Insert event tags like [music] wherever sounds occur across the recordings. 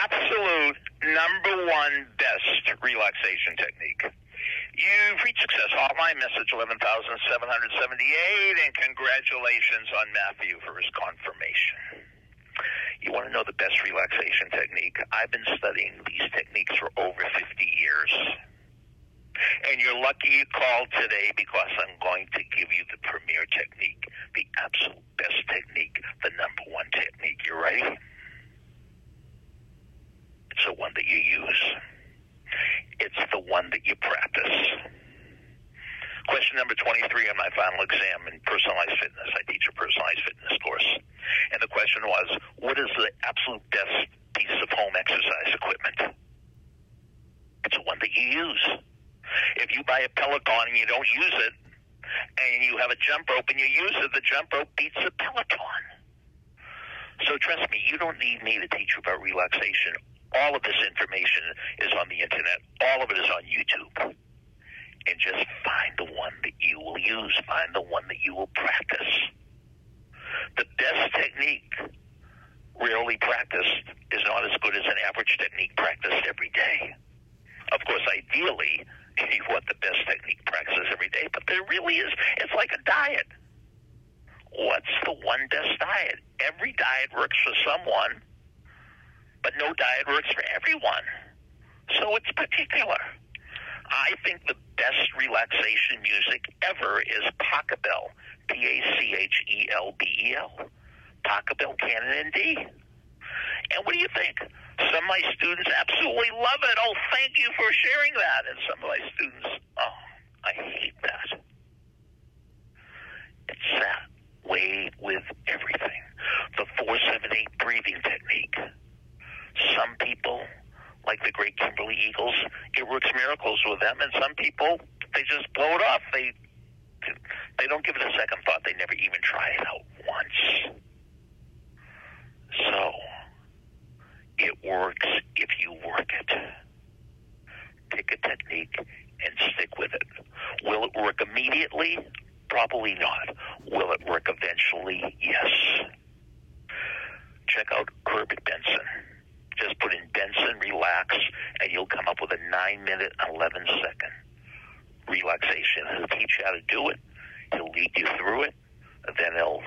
absolute number one best relaxation technique. You've reached Success Hotline, message 11,778, and congratulations on Matthew for his confirmation. You want to know the best relaxation technique? I've been studying these techniques for over 50 years. And you're lucky you called today because I'm going to give you the premier technique, the absolute best technique, the number one technique. You ready? It's the one that you use. It's that you practice. Question number 23 on my final exam in personalized fitness. I teach a personalized fitness course. And the question was, what is the absolute best piece of home exercise equipment? It's the one that you use. If you buy a Peloton and you don't use it, and you have a jump rope and you use it, the jump rope beats the Peloton. So trust me, you don't need me to teach you about relaxation all of this information is on the internet. All of it is on YouTube. And just find the one that you will use. Find the one that you will practice. The best technique, rarely practiced, is not as good as an average technique practiced every day. Of course, ideally, [laughs] you want the best technique practiced every day, but there really is. It's like a diet. What's the one best diet? Every diet works for someone but no diet works for everyone. So it's particular. I think the best relaxation music ever is Pachelbel, P A C H E L B E L. Pachelbel Canon in D. And what do you think? Some of my students absolutely love it. Oh, thank you for sharing that. And some of my students, oh, I hate that. It's that way with everything. The 478 breathing technique some people, like the great Kimberly Eagles, it works miracles with them, and some people they just blow it off. They they don't give it a second thought. They never even try it out once. So it works if you work it. Pick a technique and stick with it. Will it work immediately? Probably not. Will it work eventually? Yes. Check out Herbert Benson just put in Benson relax, and you'll come up with a minute, eleven second relaxation. He'll teach you how to do it. He'll lead you through it. Then he'll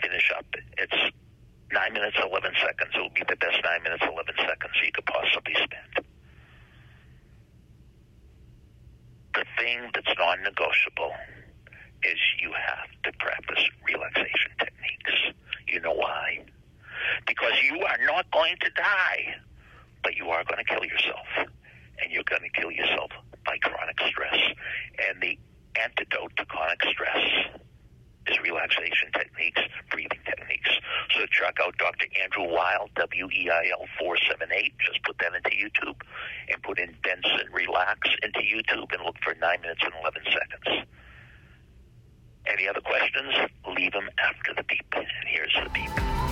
finish up. It's nine minutes, eleven seconds. It will be the best nine minutes, eleven seconds you could possibly spend. The thing that's non-negotiable is you have to practice relaxation techniques. You know why? because you are not going to die, but you are going to kill yourself. And you're going to kill yourself by chronic stress. And the antidote to chronic stress is relaxation techniques, breathing techniques. So check out Dr. Andrew Weil, W E I L 478. Just put that into YouTube and put in Benson Relax into YouTube and look for 9 minutes and 11 seconds. Any other questions? Leave them after the beep. And here's the beep.